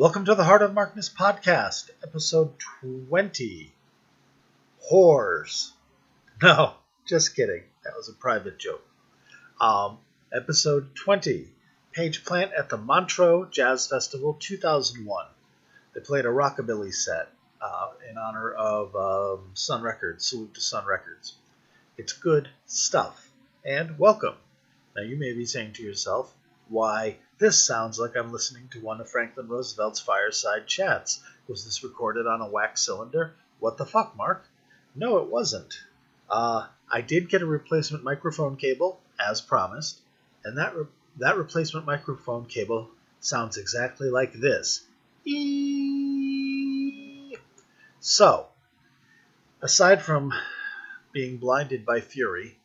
Welcome to the Heart of Markness podcast, episode 20. Whores. No, just kidding. That was a private joke. Um, episode 20. Page Plant at the Montreux Jazz Festival 2001. They played a rockabilly set uh, in honor of um, Sun Records. Salute to Sun Records. It's good stuff. And welcome. Now you may be saying to yourself, why, this sounds like I'm listening to one of Franklin Roosevelt's fireside chats. Was this recorded on a wax cylinder? What the fuck, Mark? No, it wasn't. Uh, I did get a replacement microphone cable, as promised, and that re- that replacement microphone cable sounds exactly like this. Eee! So, aside from being blinded by fury,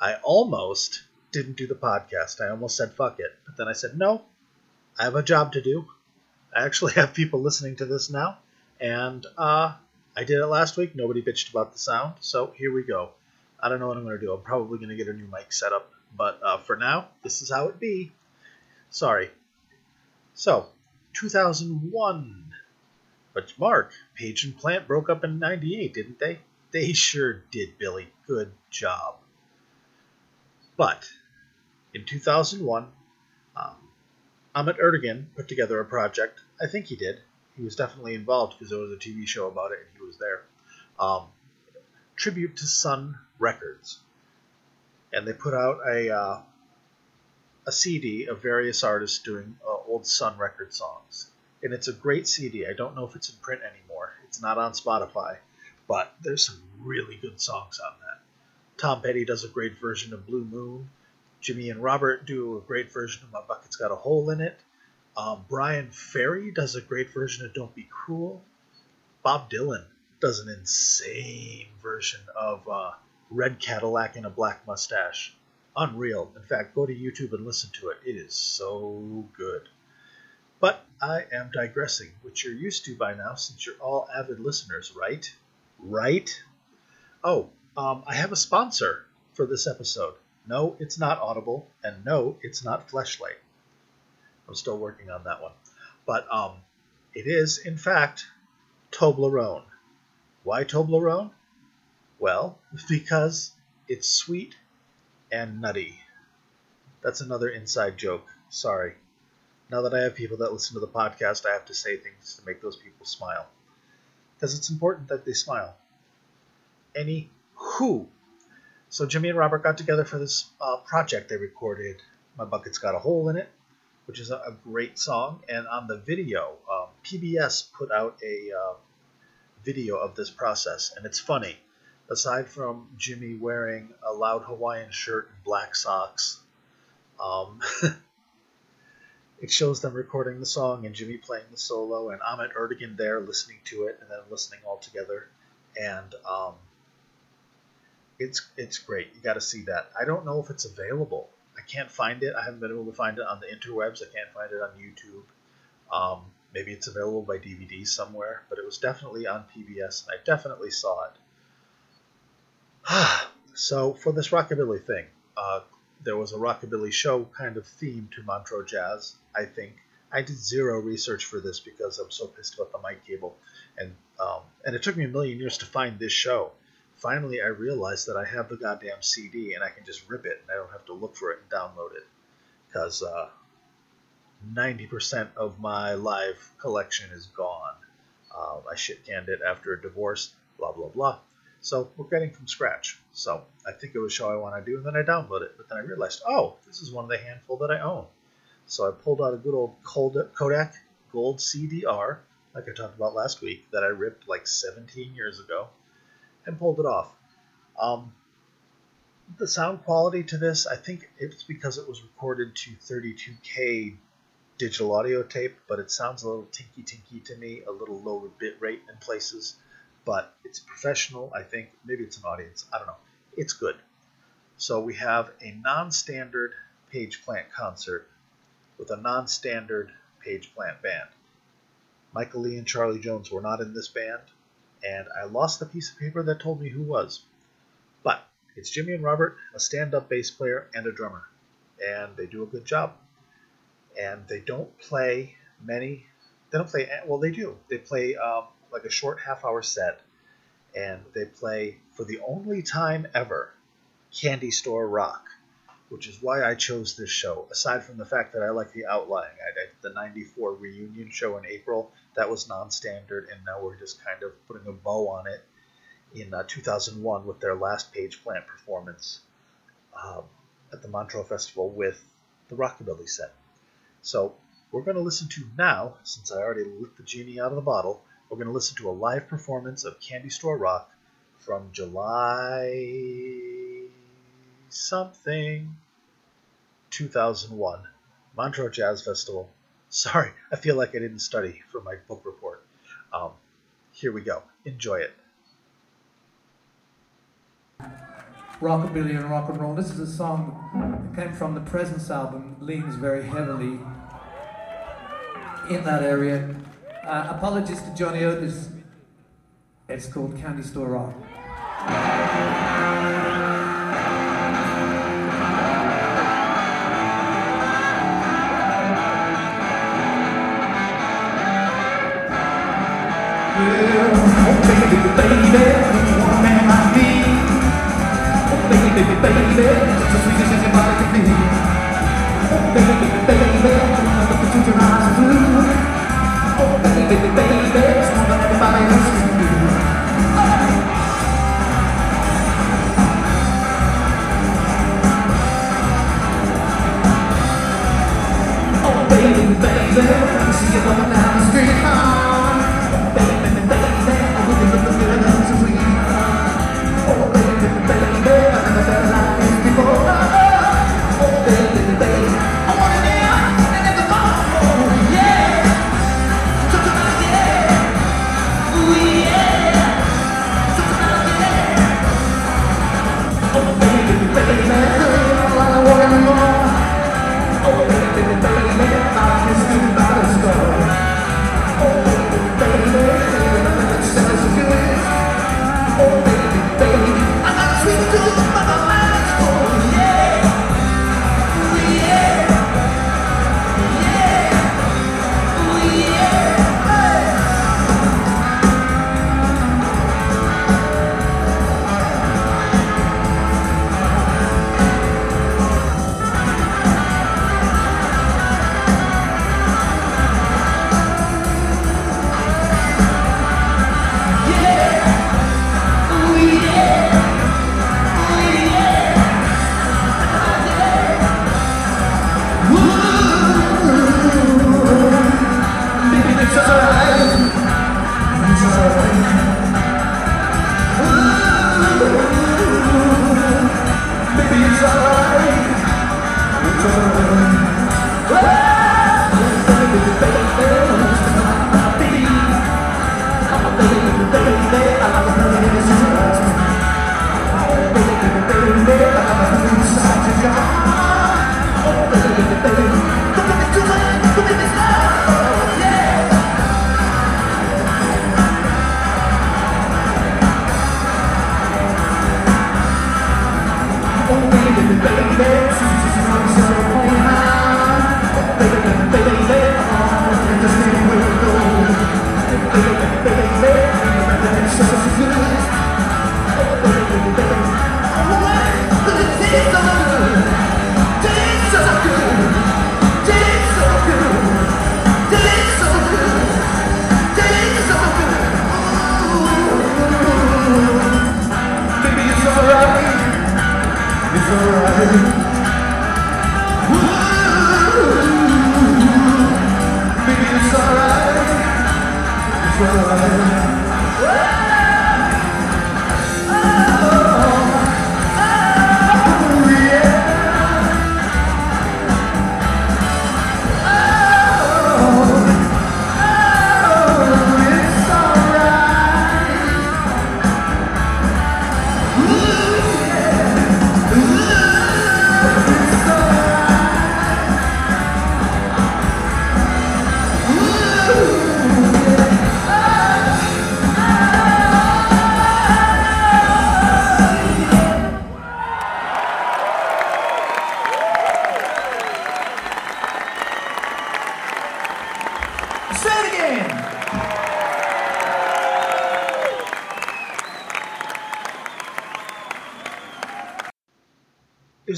I almost didn't do the podcast. I almost said fuck it, but then I said no. I have a job to do. I actually have people listening to this now, and uh, I did it last week. Nobody bitched about the sound, so here we go. I don't know what I'm going to do. I'm probably going to get a new mic set up, but uh, for now, this is how it be. Sorry. So, 2001. But Mark, Page and Plant broke up in 98, didn't they? They sure did, Billy. Good job. But in 2001, um, Ahmet Ertegun put together a project. I think he did. He was definitely involved because there was a TV show about it and he was there. Um, tribute to Sun Records, and they put out a uh, a CD of various artists doing uh, old Sun Record songs, and it's a great CD. I don't know if it's in print anymore. It's not on Spotify, but there's some really good songs on that. Tom Petty does a great version of Blue Moon. Jimmy and Robert do a great version of My Bucket's Got a Hole in It. Um, Bryan Ferry does a great version of Don't Be Cruel. Bob Dylan does an insane version of uh, Red Cadillac and a Black Mustache. Unreal. In fact, go to YouTube and listen to it. It is so good. But I am digressing, which you're used to by now since you're all avid listeners, right? Right? Oh, um, I have a sponsor for this episode. No, it's not Audible, and no, it's not Fleshlight. I'm still working on that one. But um, it is, in fact, Toblerone. Why Toblerone? Well, because it's sweet and nutty. That's another inside joke. Sorry. Now that I have people that listen to the podcast, I have to say things to make those people smile. Because it's important that they smile. Any who? So Jimmy and Robert got together for this uh, project they recorded. My Bucket's Got a Hole in It, which is a, great song. And on the video, um, PBS put out a uh, video of this process, and it's funny. Aside from Jimmy wearing a loud Hawaiian shirt and black socks, um, it shows them recording the song and Jimmy playing the solo and Ahmet Ertegun there listening to it and then listening all together. And um, it's it's great. You got to see that. I don't know if it's available. I can't find it. I haven't been able to find it on the interwebs. I can't find it on YouTube. Um, maybe it's available by DVD somewhere, but it was definitely on PBS, and I definitely saw it. so for this rockabilly thing, uh, there was a rockabilly show kind of theme to Montreux Jazz. I think I did zero research for this because I'm so pissed about the mic cable, and um, and it took me a million years to find this show finally I realized that I have the goddamn CD and I can just rip it and I don't have to look for it and download it. Because uh, 90% of my live collection is gone. Uh, I shit canned it after a divorce, blah, blah, blah. So we're getting from scratch. So I think it was a show I want to do, and then I download it. But then I realized, oh, this is one of the handful that I own. So I pulled out a good old Kodak Gold CDR, like I talked about last week, that I ripped like 17 years ago and pulled it off. Um, the sound quality to this, I think it's because it was recorded to 32K digital audio tape, but it sounds a little tinky tinky to me, a little lower bit rate in places. But it's professional, I think. Maybe it's an audience. I don't know. It's good. So we have a non standard Page Plant concert with a non standard Page Plant band. Michael Lee and Charlie Jones were not in this band and I lost the piece of paper that told me who was. But it's Jimmy and Robert, a stand up bass player, and a drummer. And they do a good job. And they don't play many They don't play. Well, they do. They play um, like a short half-hour set, and they play for the only time ever, Candy Store Rock, which is why I chose this show. Aside from the fact that I like the outlying, I did the '94 reunion show in April. That was non-standard, and now we're just kind of putting a bow on it in uh, 2001 with their last Page Plant performance um, at the Montreux Festival with the Rockabilly set. So we're going to listen to now, since I already lit the genie out of the bottle, we're going to listen to a live performance of Candy Store Rock from July something 2001 Montreux Jazz Festival. Sorry, I feel like I didn't study for my book report. Um, here we go. Enjoy it. Rockabilly and rock and roll. This is a song that came from the Presence album, leans very heavily in that area. Uh, apologies to Johnny Otis. It's called Candy Store Rock. Baby, baby, one man like me. Oh, baby, baby, baby, as sweet as anybody can be. Oh, baby, baby, baby, look into your eyes blue. Oh, baby, baby, baby, it's more than everybody else can. Oh, baby, baby, I see you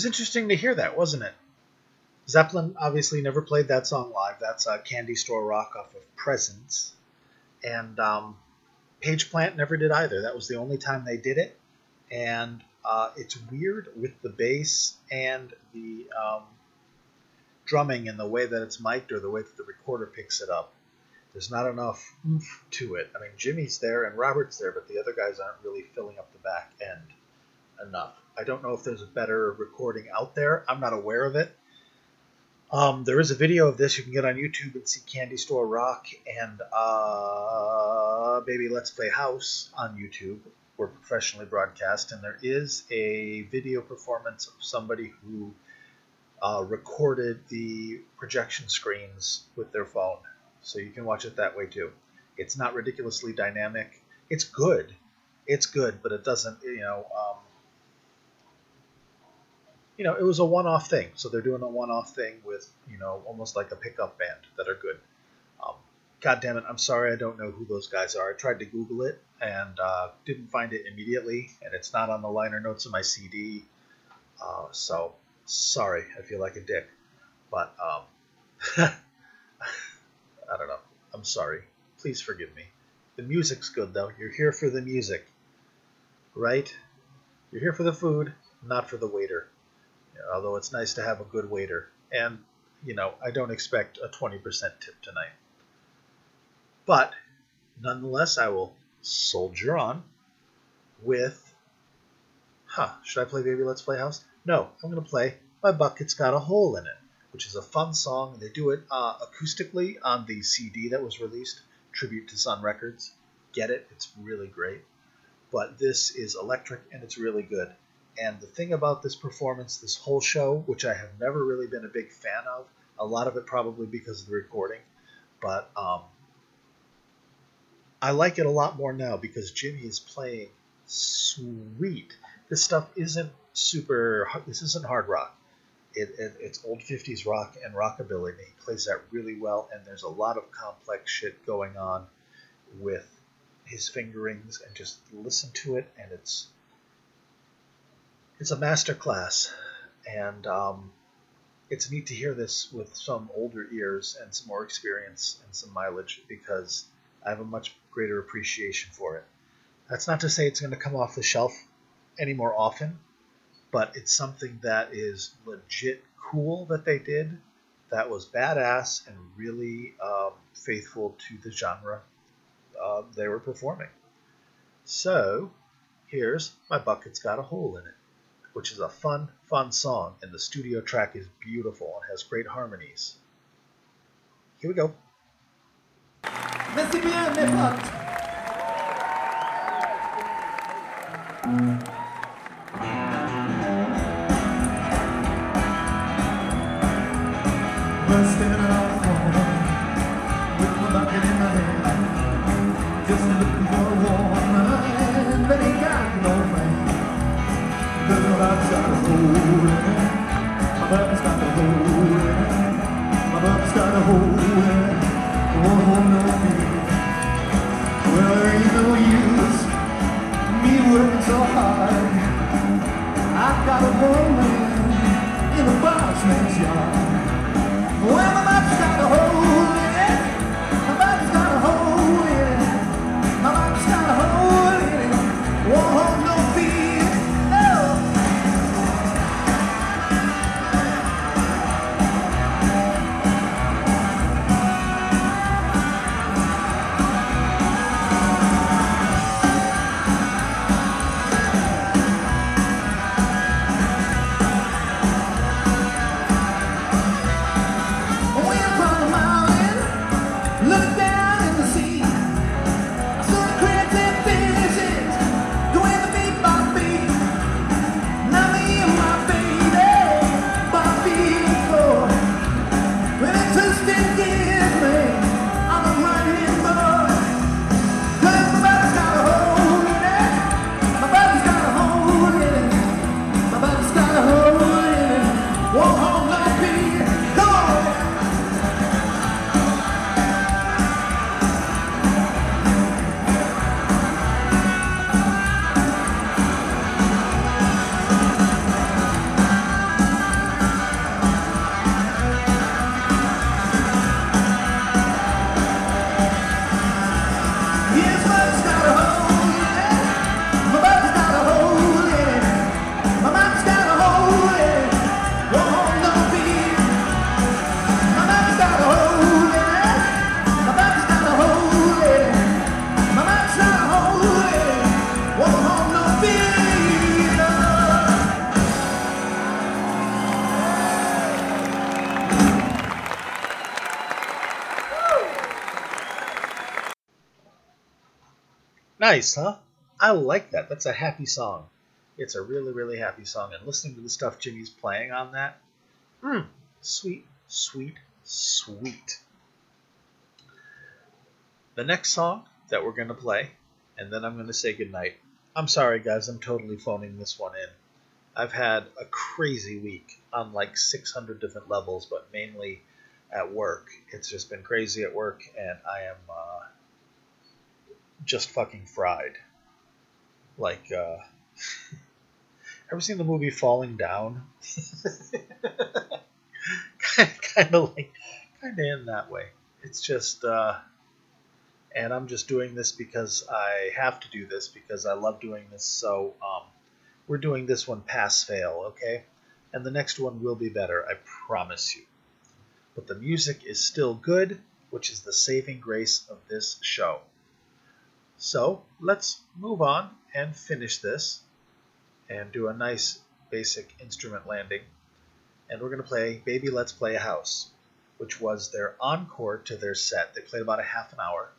was interesting to hear that, wasn't it? Zeppelin obviously never played that song live. That's a Candy Store Rock off of Presence. And um, Page Plant never did either. That was the only time they did it. And uh, it's weird with the bass and the um, drumming and the way that it's mic'd or the way that the recorder picks it up. There's not enough oomph to it. I mean, Jimmy's there and Robert's there, but the other guys aren't really filling up the back end enough. I don't know if there's a better recording out there. I'm not aware of it. Um, there is a video of this you can get on YouTube and see Candy Store Rock and uh, Baby Let's Play House on YouTube. We're professionally broadcast, and there is a video performance of somebody who uh, recorded the projection screens with their phone. So you can watch it that way too. It's not ridiculously dynamic. It's good. It's good, but it doesn't, you know, um, you know, it was a one-off thing. So they're doing a one-off thing with, you know, almost like a pickup band that are good. Um, God damn it, I'm sorry I don't know who those guys are. I tried to Google it and uh, didn't find it immediately, and it's not on the liner notes of my CD. Uh, so sorry, I feel like a dick, but um, I don't know. I'm sorry. Please forgive me. The music's good though. You're here for the music, right? You're here for the food, not for the waiter. Although it's nice to have a good waiter, and you know I don't expect a 20% tip tonight. But nonetheless, I will soldier on with. Huh? Should I play Baby Let's Play House? No, I'm gonna play My Bucket's Got a Hole in It, which is a fun song. They do it uh, acoustically on the CD that was released, tribute to Sun Records. Get it? It's really great. But this is electric and it's really good. And the thing about this performance, this whole show, which I have never really been a big fan of, a lot of it probably because of the recording, but um, I like it a lot more now because Jimmy is playing sweet. This stuff isn't super. This isn't hard rock. It, it, it's old 50s rock and rockabilly, and he plays that really well. And there's a lot of complex shit going on with his fingerings, and just listen to it, and it's it's a master class, and um, it's neat to hear this with some older ears and some more experience and some mileage because I have a much greater appreciation for it. That's not to say it's going to come off the shelf any more often, but it's something that is legit cool that they did. That was badass and really um, faithful to the genre uh, they were performing. So, here's My Bucket's Got a Hole in It which is a fun, fun song, and the studio track is beautiful and has great harmonies. Here we go. Merci bien, mes got it. My bucket's got a hole Nice, huh? I like that. That's a happy song. It's a really, really happy song. And listening to the stuff Jimmy's playing on that, mmm, sweet, sweet, sweet. The next song that we're going to play, and then I'm going to say goodnight. I'm sorry, guys, I'm totally phoning this one in. I've had a crazy week on like 600 different levels, but mainly at work. It's just been crazy at work, and I am uh, just fucking fried. Like, uh, ever seen the movie Falling Down? kind of like, kind of in that way. It's just, uh, and I'm just doing this because I have to do this because I love doing this. So, um, we're doing this one pass fail, okay? And the next one will be better, I promise you. But the music is still good, which is the saving grace of this show. So let's move on and finish this and do a nice basic instrument landing. And we're going to play Baby Let's Play a House, which was their encore to their set. They played about a half an hour.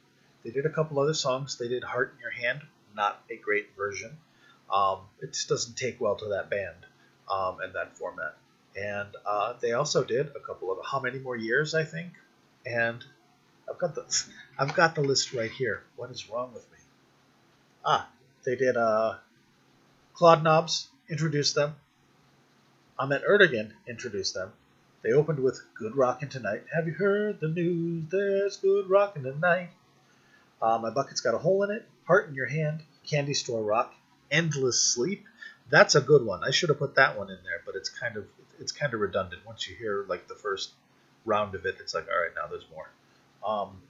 They did a couple other songs. They did Heart in Your Hand, not a great version. Um, it just doesn't take well to that band um, and that format. And uh, they also did a couple of how many more years, I think. And I've got the I've got the list right here. What is wrong with me? Ah, they did uh, Claude Nobs introduced them. Ahmet Ertegun introduced them. They opened with Good Rockin' Tonight. Have you heard the news? There's good rockin' tonight. Uh, My Bucket's Got a Hole in It. Heart in Your Hand. Candy Store Rock. Endless Sleep. That's a good one. I should have put that one in there, but it's kind of it's kind of redundant. Once you hear like the first round of it, it's like, all right, now there's more. Um,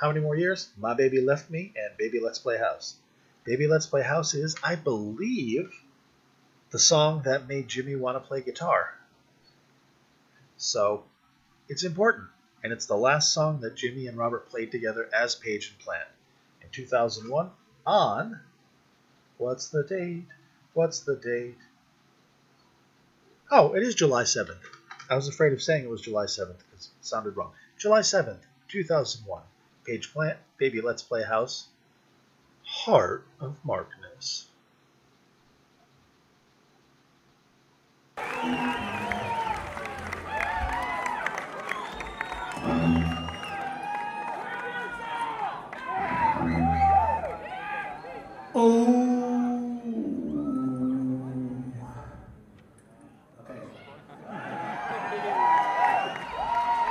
how many more years? My Baby Left Me and Baby Let's Play House. Baby Let's Play House is, I believe, the song that made Jimmy want to play guitar. So it's important, and it's the last song that Jimmy and Robert played together as Page and Plant in 2001 on What's the date? What's the date? Oh, it is July 7th. I was afraid of saying it was July 7th because it sounded wrong. July 7th, 2001. Page Plant, Baby Let's Play House, Heart of Markness. Oh,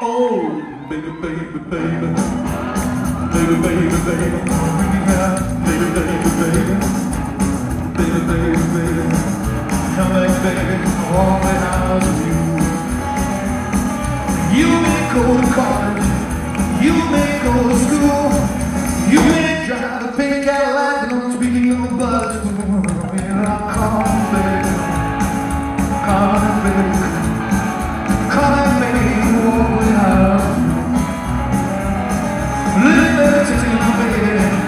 oh. Baby, baby, baby. Baby, baby, baby. Baby, baby, baby. Baby, baby, baby. Come back, baby. Want the house with you. You may go to college. You may go to school. You may drive a pink Cadillac. And I'm speaking of a bus. Here I come, baby. Come, baby. Come Listen, baby,